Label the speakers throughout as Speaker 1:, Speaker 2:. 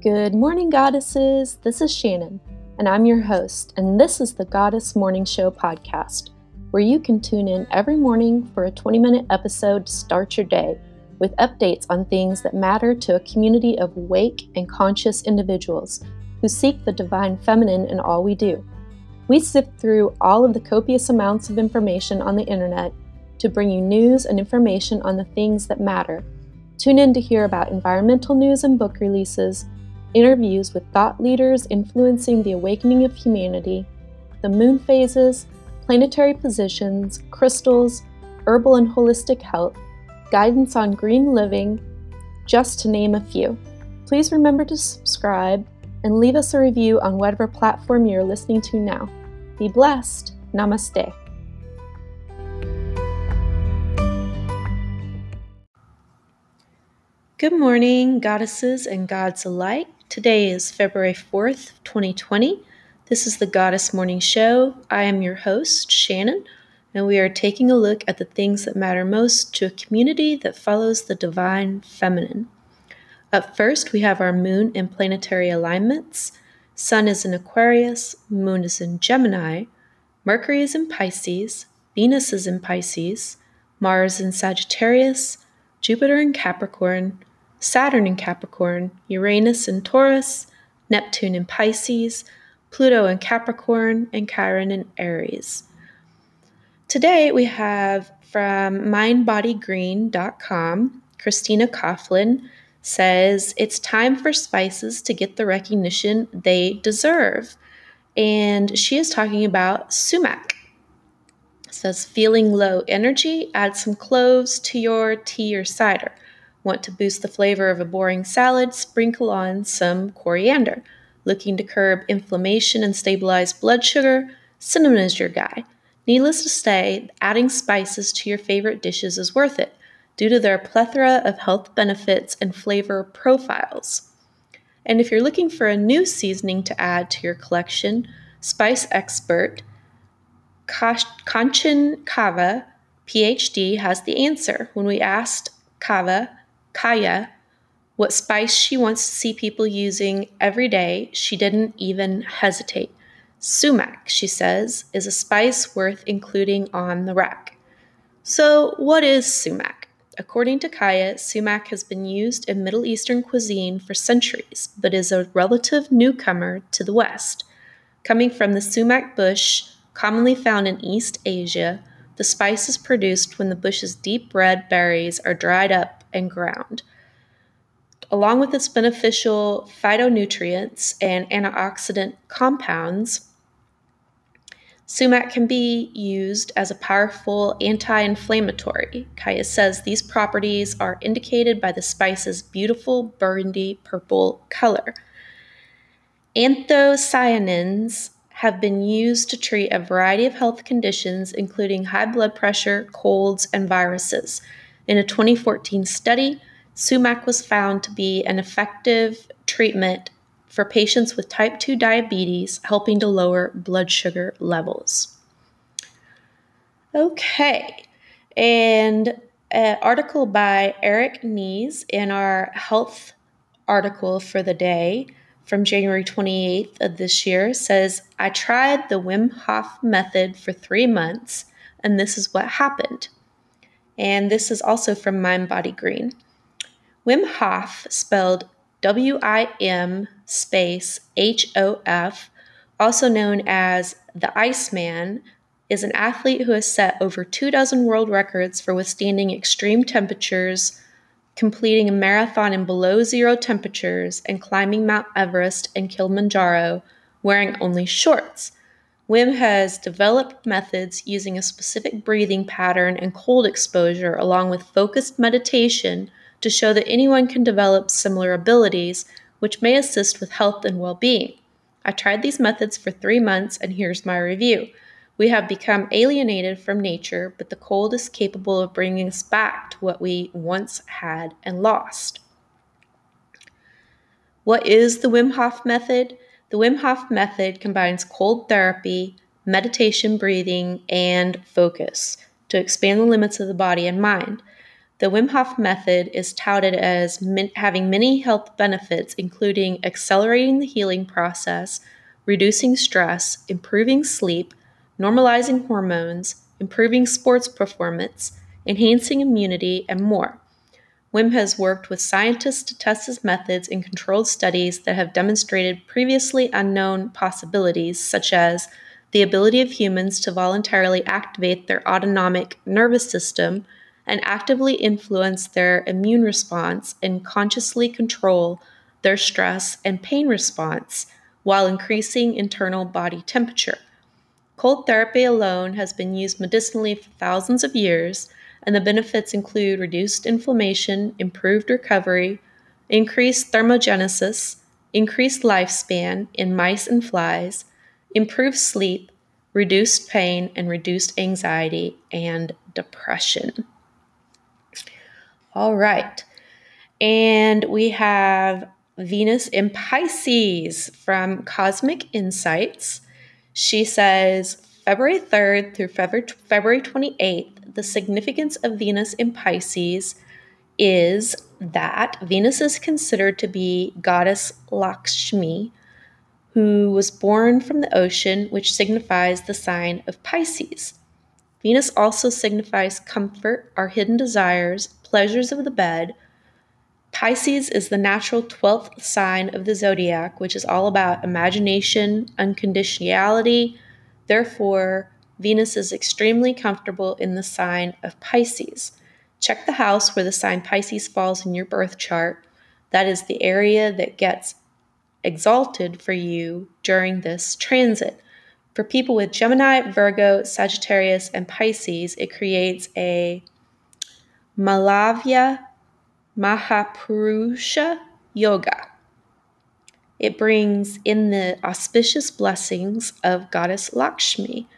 Speaker 1: Good morning, goddesses. This is Shannon, and I'm your host, and this is the Goddess Morning Show podcast, where you can tune in every morning for a 20 minute episode to start your day with updates on things that matter to a community of awake and conscious individuals who seek the divine feminine in all we do. We sift through all of the copious amounts of information on the internet to bring you news and information on the things that matter. Tune in to hear about environmental news and book releases interviews with thought leaders influencing the awakening of humanity, the moon phases, planetary positions, crystals, herbal and holistic health, guidance on green living, just to name a few. Please remember to subscribe and leave us a review on whatever platform you're listening to now. Be blessed. Namaste. Good morning, goddesses and gods alike. Today is February 4th, 2020. This is the Goddess Morning Show. I am your host, Shannon, and we are taking a look at the things that matter most to a community that follows the divine feminine. Up first, we have our moon and planetary alignments. Sun is in Aquarius, Moon is in Gemini, Mercury is in Pisces, Venus is in Pisces, Mars in Sagittarius, Jupiter in Capricorn, Saturn in Capricorn, Uranus in Taurus, Neptune in Pisces, Pluto in Capricorn, and Chiron in Aries. Today we have from mindbodygreen.com, Christina Coughlin says it's time for spices to get the recognition they deserve. And she is talking about sumac. Says feeling low energy, add some cloves to your tea or cider. Want to boost the flavor of a boring salad? Sprinkle on some coriander. Looking to curb inflammation and stabilize blood sugar? Cinnamon is your guy. Needless to say, adding spices to your favorite dishes is worth it due to their plethora of health benefits and flavor profiles. And if you're looking for a new seasoning to add to your collection, Spice Expert Kanchan Koya, PhD, has the answer. When we asked Koya Koya what spice she wants to see people using every day, she didn't even hesitate. Sumac, she says, is a spice worth including on the rack. So, what is sumac? According to Koya, sumac has been used in Middle Eastern cuisine for centuries, but is a relative newcomer to the West. Coming from the sumac bush, commonly found in East Asia, the spice is produced when the bush's deep red berries are dried up and ground. Along with its beneficial phytonutrients and antioxidant compounds, sumac can be used as a powerful anti inflammatory. Koya says these properties are indicated by the spice's beautiful burgundy purple color. Anthocyanins have been used to treat a variety of health conditions, including high blood pressure, colds, and viruses. In a 2014 study, sumac was found to be an effective treatment for patients with type 2 diabetes, helping to lower blood sugar levels. Okay, and an article by Eric Nies in our health article for the day from January 28th of this year says, I tried the Wim Hof method for three months, and this is what happened and this is also from Mind Body Green. Wim Hof, spelled W I M space H O F, also known as the Iceman, is an athlete who has set over two dozen world records for withstanding extreme temperatures, completing a marathon in below zero temperatures, and climbing Mount Everest and Kilimanjaro wearing only shorts. Wim has developed methods using a specific breathing pattern and cold exposure, along with focused meditation, to show that anyone can develop similar abilities, which may assist with health and well being. I tried these methods for three months, and here's my review. We have become alienated from nature, but the cold is capable of bringing us back to what we once had and lost. What is the Wim Hof method? The Wim Hof method combines cold therapy, meditation breathing, and focus to expand the limits of the body and mind. The Wim Hof method is touted as min- having many health benefits, including accelerating the healing process, reducing stress, improving sleep, normalizing hormones, improving sports performance, enhancing immunity, and more. Wim has worked with scientists to test his methods in controlled studies that have demonstrated previously unknown possibilities, such as the ability of humans to voluntarily activate their autonomic nervous system and actively influence their immune response and consciously control their stress and pain response while increasing internal body temperature. Cold therapy alone has been used medicinally for thousands of years, and the benefits include reduced inflammation, improved recovery, increased thermogenesis, increased lifespan in mice and flies, improved sleep, reduced pain, and reduced anxiety and depression. All right. And we have Venus in Pisces from Cosmic Insights. She says February 3rd through February 28th, the significance of Venus in Pisces is that Venus is considered to be goddess Lakshmi, who was born from the ocean, which signifies the sign of Pisces. Venus also signifies comfort, our hidden desires, pleasures of the bed. Pisces is the natural 12th sign of the zodiac, which is all about imagination, unconditionality. Therefore, Venus is extremely comfortable in the sign of Pisces. Check the house where the sign Pisces falls in your birth chart. That is the area that gets exalted for you during this transit. For people with Gemini, Virgo, Sagittarius, and Pisces, it creates a Malavya Mahapurusha Yoga. It brings in the auspicious blessings of Goddess Lakshmi.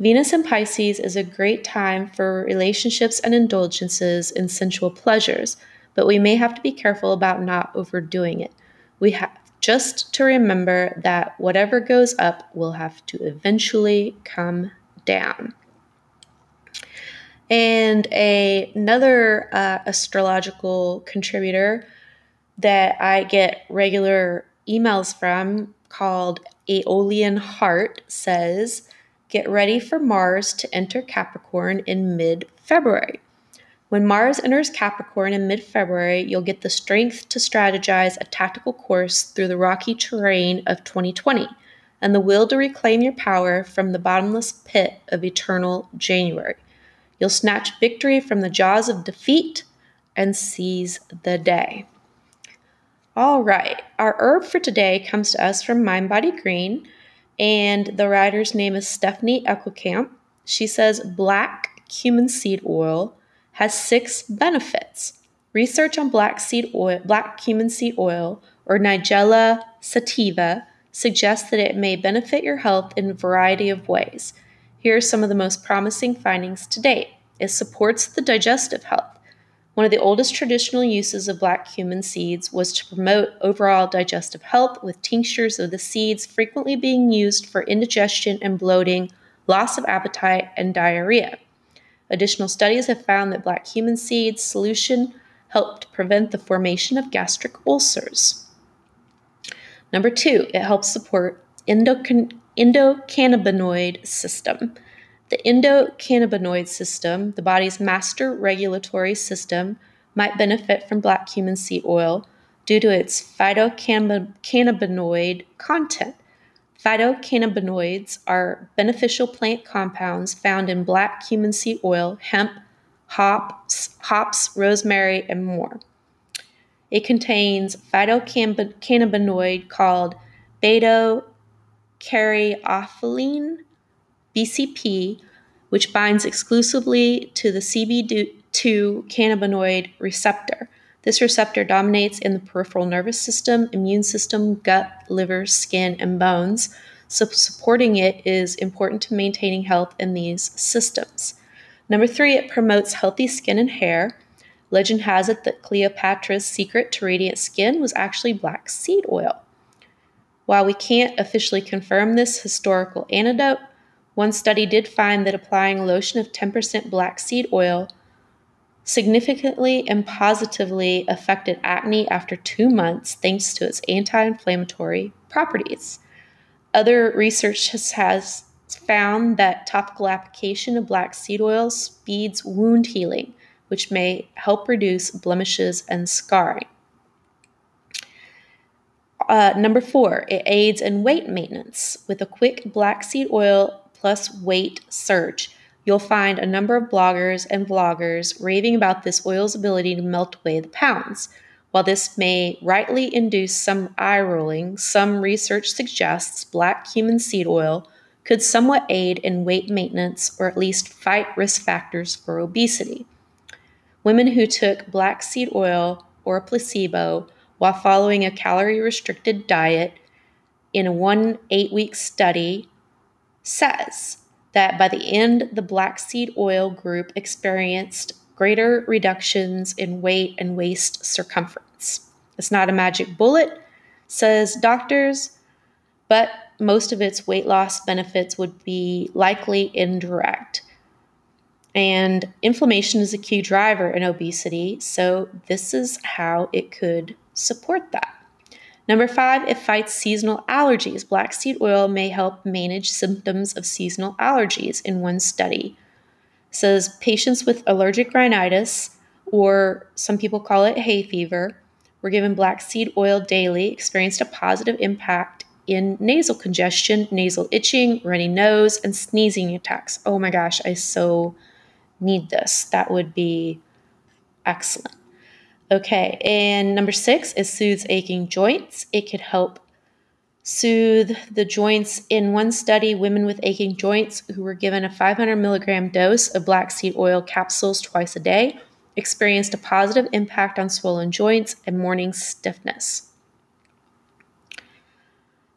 Speaker 1: Venus in Pisces is a great time for relationships and indulgences in sensual pleasures, but we may have to be careful about not overdoing it. We have just to remember that whatever goes up will have to eventually come down. And a, another uh, astrological contributor that I get regular emails from called Aeolian Heart says, Get ready for Mars to enter Capricorn in mid February. When Mars enters Capricorn in mid February, you'll get the strength to strategize a tactical course through the rocky terrain of 2020 and the will to reclaim your power from the bottomless pit of eternal January. You'll snatch victory from the jaws of defeat and seize the day. All right, our herb for today comes to us from Mind Body Green, and the writer's name is Stephanie Eckelkamp. She says black cumin seed oil has six benefits. Research on black seed oil, black cumin seed oil, or Nigella sativa, suggests that it may benefit your health in a variety of ways. Here are some of the most promising findings to date. It supports the digestive health. One of the oldest traditional uses of black cumin seeds was to promote overall digestive health, with tinctures of the seeds frequently being used for indigestion and bloating, loss of appetite, and diarrhea. Additional studies have found that black cumin seeds solution helped prevent the formation of gastric ulcers. Number two, it helps support endocannabinoid system. The endocannabinoid system, the body's master regulatory system, might benefit from black cumin seed oil due to its phytocannabinoid content. Phytocannabinoids are beneficial plant compounds found in black cumin seed oil, hemp, hops, hops, rosemary, and more. It contains phytocannabinoid called beta caryophyllene, BCP, which binds exclusively to the CB2 cannabinoid receptor. This receptor dominates in the peripheral nervous system, immune system, gut, liver, skin, and bones. So, supporting it is important to maintaining health in these systems. Number three, it promotes healthy skin and hair. Legend has it that Cleopatra's secret to radiant skin was actually black seed oil. While we can't officially confirm this historical anecdote, one study did find that applying a lotion of 10% black seed oil significantly and positively affected acne after two months thanks to its anti inflammatory properties. Other research has, found that topical application of black seed oil speeds wound healing, which may help reduce blemishes and scarring. Uh, number four, it aids in weight maintenance. With a quick black seed oil plus weight search, you'll find a number of bloggers and vloggers raving about this oil's ability to melt away the pounds. While this may rightly induce some eye rolling, some research suggests black cumin seed oil could somewhat aid in weight maintenance or at least fight risk factors for obesity. Women who took black seed oil or a placebo while following a calorie restricted diet in a one eight week study says that by the end, the black seed oil group experienced greater reductions in weight and waist circumference. It's not a magic bullet, says doctors, but most of its weight loss benefits would be likely indirect. And inflammation is a key driver in obesity, so this is how it could support that. Number five, it fights seasonal allergies. Black seed oil may help manage symptoms of seasonal allergies in one study. It says patients with allergic rhinitis, or some people call it hay fever, were given black seed oil daily, experienced a positive impact in nasal congestion, nasal itching, runny nose, and sneezing attacks. Oh my gosh, I so need this. That would be excellent. Okay, and number six is soothes aching joints. It could help soothe the joints. In one study, women with aching joints who were given a 500 milligram dose of black seed oil capsules twice a day experienced a positive impact on swollen joints and morning stiffness.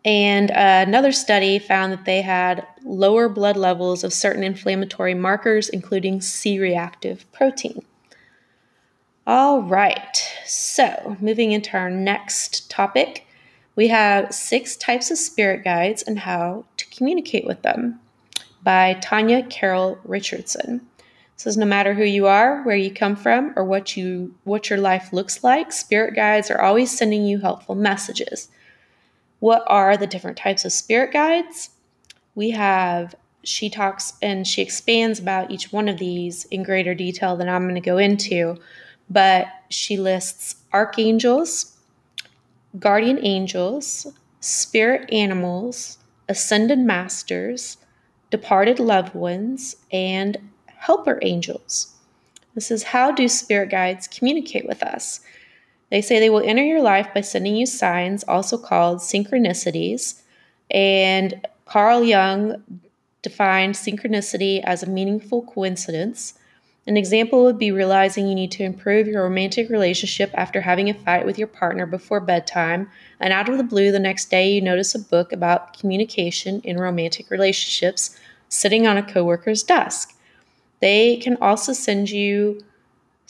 Speaker 1: And uh, another study found that they had lower blood levels of certain inflammatory markers, including C reactive protein. All right, so moving into our next topic, we have six types of spirit guides and how to communicate with them by Tanya Carroll Richardson. It says no matter who you are, where you come from, or what you what your life looks like, spirit guides are always sending you helpful messages. What are the different types of spirit guides? We have she talks and she expands about each one of these in greater detail than I'm going to go into but she lists archangels, guardian angels, spirit animals, ascended masters, departed loved ones, and helper angels. This is how do spirit guides communicate with us? They say they will enter your life by sending you signs, also called synchronicities. And Carl Jung defined synchronicity as a meaningful coincidence an example would be realizing you need to improve your romantic relationship after having a fight with your partner before bedtime, and out of the blue, the next day you notice a book about communication in romantic relationships sitting on a coworker's desk. They can also send you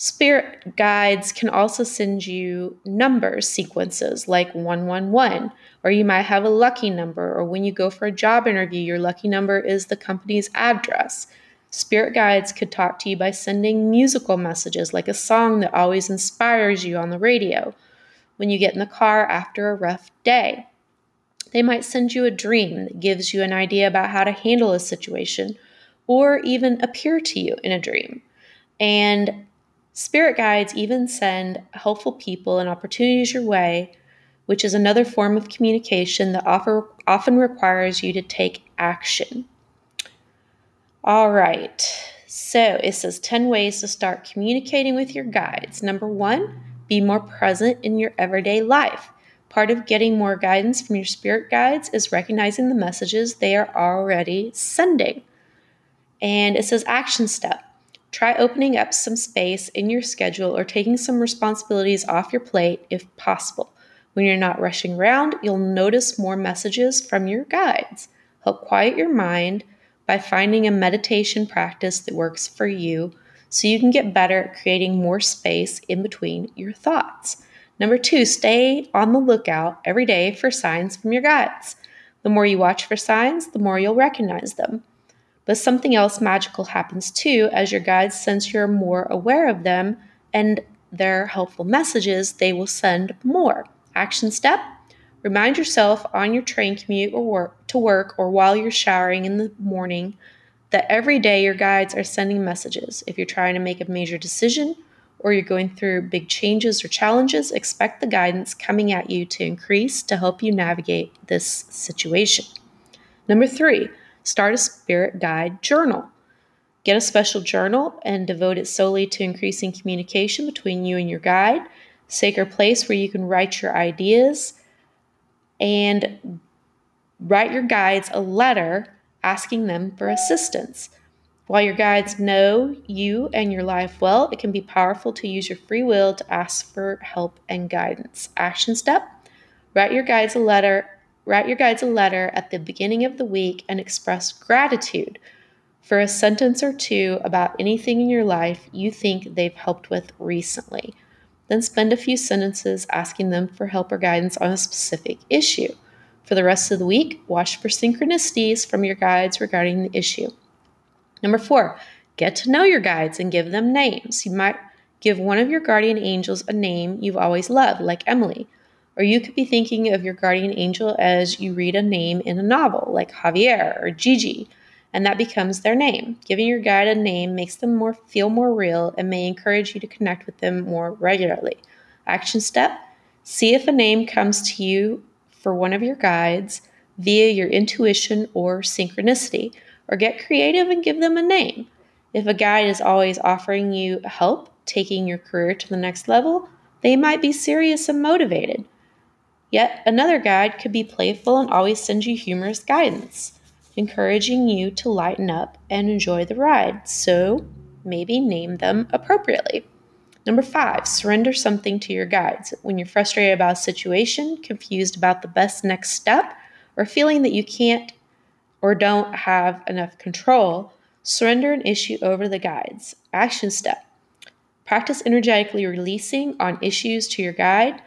Speaker 1: spirit guides can also send you number sequences like 111 or you might have a lucky number or when you go for a job interview your lucky number is the company's address Spirit guides could talk to you by sending musical messages like a song that always inspires you on the radio when you get in the car after a rough day. They might send you a dream that gives you an idea about how to handle a situation or even appear to you in a dream. And spirit guides even send helpful people and opportunities your way, which is another form of communication that often requires you to take action. All right. So it says 10 ways to start communicating with your guides. Number one, be more present in your everyday life. Part of getting more guidance from your spirit guides is recognizing the messages they are already sending. And it says action step. Try opening up some space in your schedule or taking some responsibilities off your plate if possible. When you're not rushing around, you'll notice more messages from your guides. Help quiet your mind by finding a meditation practice that works for you so you can get better at creating more space in between your thoughts. Number two, stay on the lookout every day for signs from your guides. The more you watch for signs, the more you'll recognize them. But something else magical happens too as your guides sense you're more aware of them and their helpful messages, they will send more. Action step Remind yourself on your train commute or work to work or while you're showering in the morning that every day your guides are sending messages. If you're trying to make a major decision or you're going through big changes or challenges, expect the guidance coming at you to increase to help you navigate this situation. Number three, start a spirit guide journal. Get a special journal and devote it solely to increasing communication between you and your guide. Sacred place where you can write your ideas and write your guides a letter asking them for assistance. While your guides know you and your life well, it can be powerful to use your free will to ask for help and guidance. Action step write your guides a letter. Write your guides a letter at the beginning of the week and express gratitude for a sentence or two about anything in your life you think they've helped with recently. Then spend a few sentences asking them for help or guidance on a specific issue. For the rest of the week, watch for synchronicities from your guides regarding the issue. Number four, get to know your guides and give them names. You might give one of your guardian angels a name you've always loved, like Emily. Or you could be thinking of your guardian angel as you read a name in a novel, like Javier or Gigi and that becomes their name. Giving your guide a name makes them more feel more real and may encourage you to connect with them more regularly. Action step: see if a name comes to you for one of your guides via your intuition or synchronicity, or get creative and give them a name. If a guide is always offering you help taking your career to the next level, they might be serious and motivated. Yet another guide could be playful and always send you humorous guidance encouraging you to lighten up and enjoy the ride. So maybe name them appropriately. Number five, surrender something to your guides. When you're frustrated about a situation, confused about the best next step, or feeling that you can't or don't have enough control, surrender an issue over the guides. Action step practice energetically releasing on issues to your guide,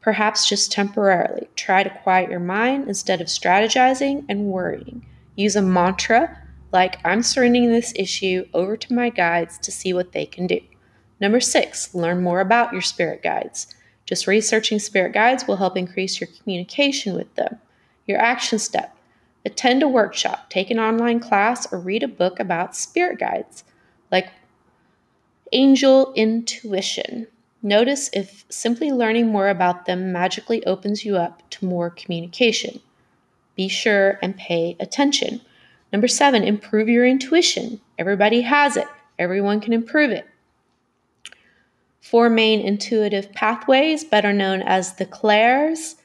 Speaker 1: perhaps just temporarily. Try to quiet your mind instead of strategizing and worrying. Use a mantra like, I'm surrendering this issue over to my guides to see what they can do. Number six, learn more about your spirit guides. Just researching spirit guides will help increase your communication with them. Your action step attend a workshop, take an online class, or read a book about spirit guides, like angel intuition. Notice if simply learning more about them magically opens you up to more communication. Be sure and pay attention. Number seven, improve your intuition. Everybody has it, everyone can improve it. Four main intuitive pathways, better known as the clairs.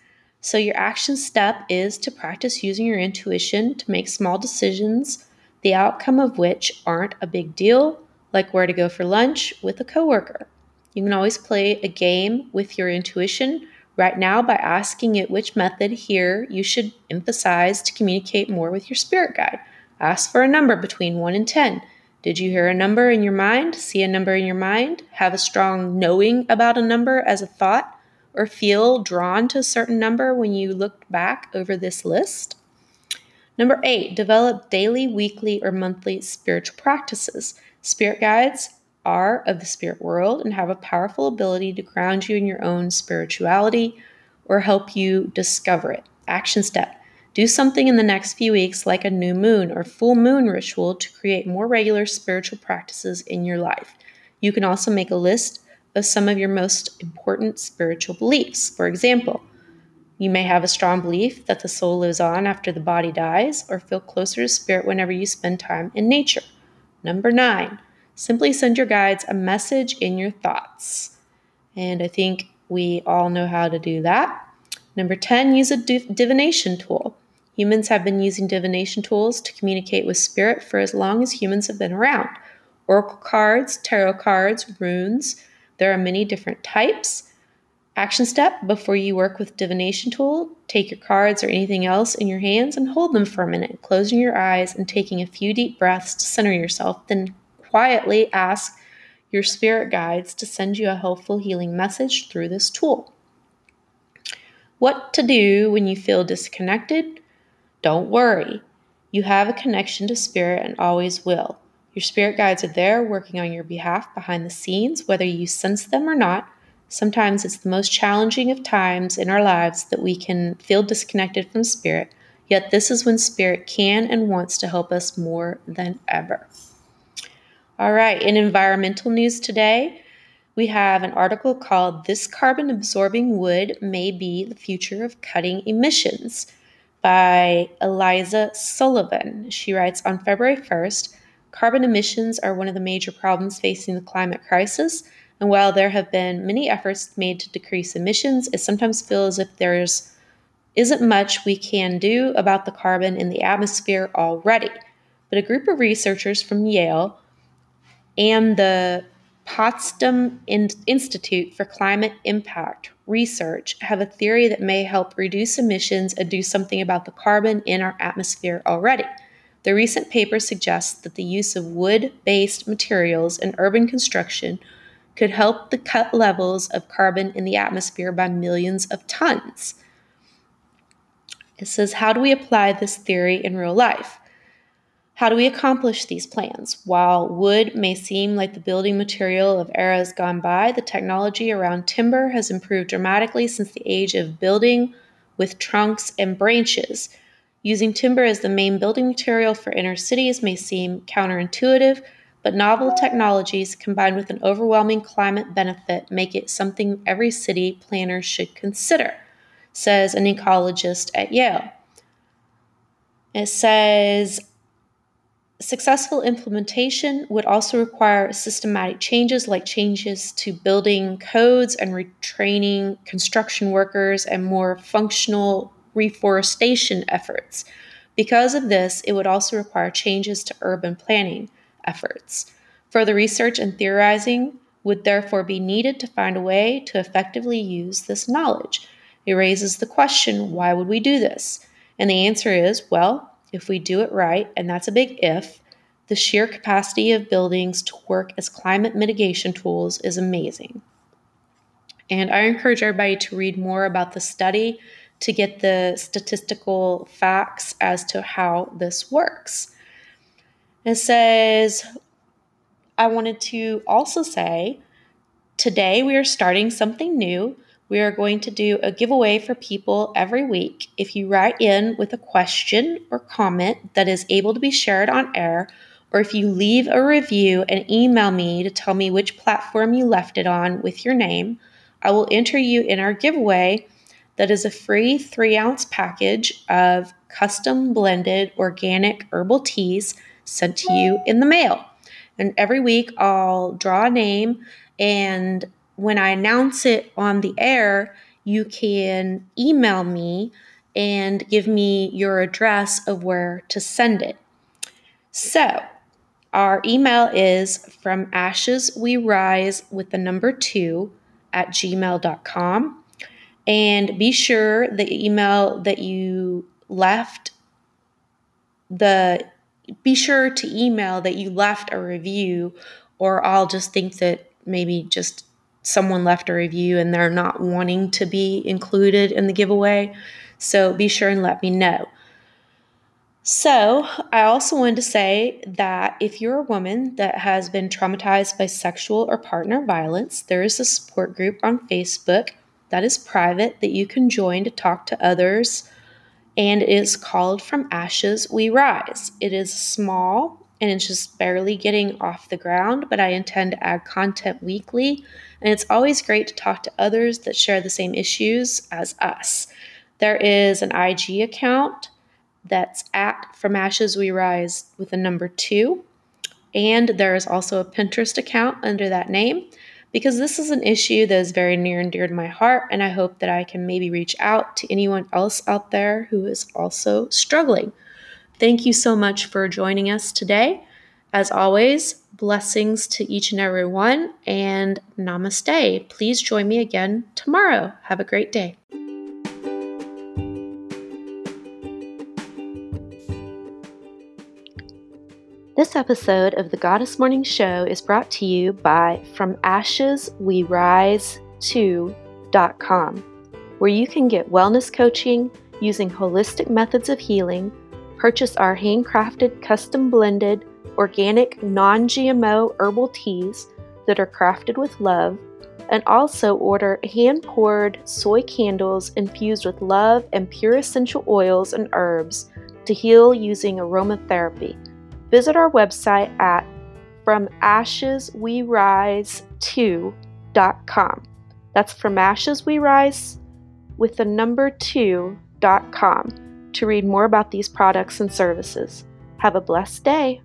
Speaker 1: So, your action step is to practice using your intuition to make small decisions, the outcome of which aren't a big deal, like where to go for lunch with a coworker. You can always play a game with your intuition right now by asking it which method here you should emphasize to communicate more with your spirit guide. Ask for a number between 1 and 10. Did you hear a number in your mind? See a number in your mind? Have a strong knowing about a number as a thought? Or feel drawn to a certain number when you looked back over this list? Number eight, develop daily, weekly, or monthly spiritual practices. Spirit guides are of the spirit world and have a powerful ability to ground you in your own spirituality or help you discover it. Action step do something in the next few weeks, like a new moon or full moon ritual, to create more regular spiritual practices in your life. You can also make a list of some of your most important spiritual beliefs. For example, you may have a strong belief that the soul lives on after the body dies, or feel closer to spirit whenever you spend time in nature. Number nine, Simply send your guides a message in your thoughts. And I think we all know how to do that. Number 10, use a divination tool. Humans have been using divination tools to communicate with spirit for as long as humans have been around. Oracle cards, tarot cards, runes, there are many different types. Action step before you work with divination tool, take your cards or anything else in your hands and hold them for a minute, closing your eyes and taking a few deep breaths to center yourself, then quietly ask your spirit guides to send you a helpful healing message through this tool. What to do when you feel disconnected? Don't worry. You have a connection to spirit and always will. Your spirit guides are there working on your behalf behind the scenes, whether you sense them or not. Sometimes it's the most challenging of times in our lives that we can feel disconnected from spirit, yet, this is when spirit can and wants to help us more than ever. All right, in environmental news today, we have an article called This Carbon Absorbing Wood May Be the Future of Cutting Emissions by Eliza Sullivan. She writes on February 1st Carbon emissions are one of the major problems facing the climate crisis. And while there have been many efforts made to decrease emissions, it sometimes feels as if there's isn't much we can do about the carbon in the atmosphere already. But a group of researchers from Yale and the Potsdam Institute for Climate Impact Research have a theory that may help reduce emissions and do something about the carbon in our atmosphere already. The recent paper suggests that the use of wood based materials in urban construction could help the cut levels of carbon in the atmosphere by millions of tons. It says, How do we apply this theory in real life? How do we accomplish these plans? While wood may seem like the building material of eras gone by, the technology around timber has improved dramatically since the age of building with trunks and branches. Using timber as the main building material for inner cities may seem counterintuitive, but novel technologies combined with an overwhelming climate benefit make it something every city planner should consider, says an ecologist at Yale. It says Successful implementation would also require systematic changes like changes to building codes and retraining construction workers and more functional reforestation efforts. Because of this, it would also require changes to urban planning efforts. Further research and theorizing would therefore be needed to find a way to effectively use this knowledge. It raises the question why would we do this? And the answer is well, if we do it right, and that's a big if, the sheer capacity of buildings to work as climate mitigation tools is amazing. And I encourage everybody to read more about the study to get the statistical facts as to how this works. It says, I wanted to also say today we are starting something new we are going to do a giveaway for people every week. If you write in with a question or comment that is able to be shared on air, or if you leave a review and email me to tell me which platform you left it on with your name, I will enter you in our giveaway that is a free three ounce package of custom blended organic herbal teas sent to you in the mail. And every week I'll draw a name and when I announce it on the air, you can email me and give me your address of where to send it. So, our email is from ashes we rise with the number two at gmail.com. And be sure the email that you left, the be sure to email that you left a review, or I'll just think that maybe just someone left a review and they're not wanting to be included in the giveaway. So be sure and let me know. So, I also wanted to say that if you're a woman that has been traumatized by sexual or partner violence, there is a support group on Facebook that is private that you can join to talk to others, and it is called From Ashes We Rise. It is small and it's just barely getting off the ground, but I intend to add content weekly and it's always great to talk to others that share the same issues as us. There is an IG account that's at From Ashes We Rise with a number two. And there is also a Pinterest account under that name because this is an issue that is very near and dear to my heart. And I hope that I can maybe reach out to anyone else out there who is also struggling. Thank you so much for joining us today. As always, blessings to each and every one, and namaste. Please join me again tomorrow. Have a great day. This episode of the Goddess Morning Show is brought to you by From Ashes We Rise To.com, where you can get wellness coaching using holistic methods of healing Purchase our handcrafted, custom blended, organic, non GMO herbal teas that are crafted with love, and also order hand poured soy candles infused with love and pure essential oils and herbs to heal using aromatherapy. Visit our website at FromAshesWeRise2.com. That's From Ashes We Rise with the number 2.com to read more about these products and services. Have a blessed day.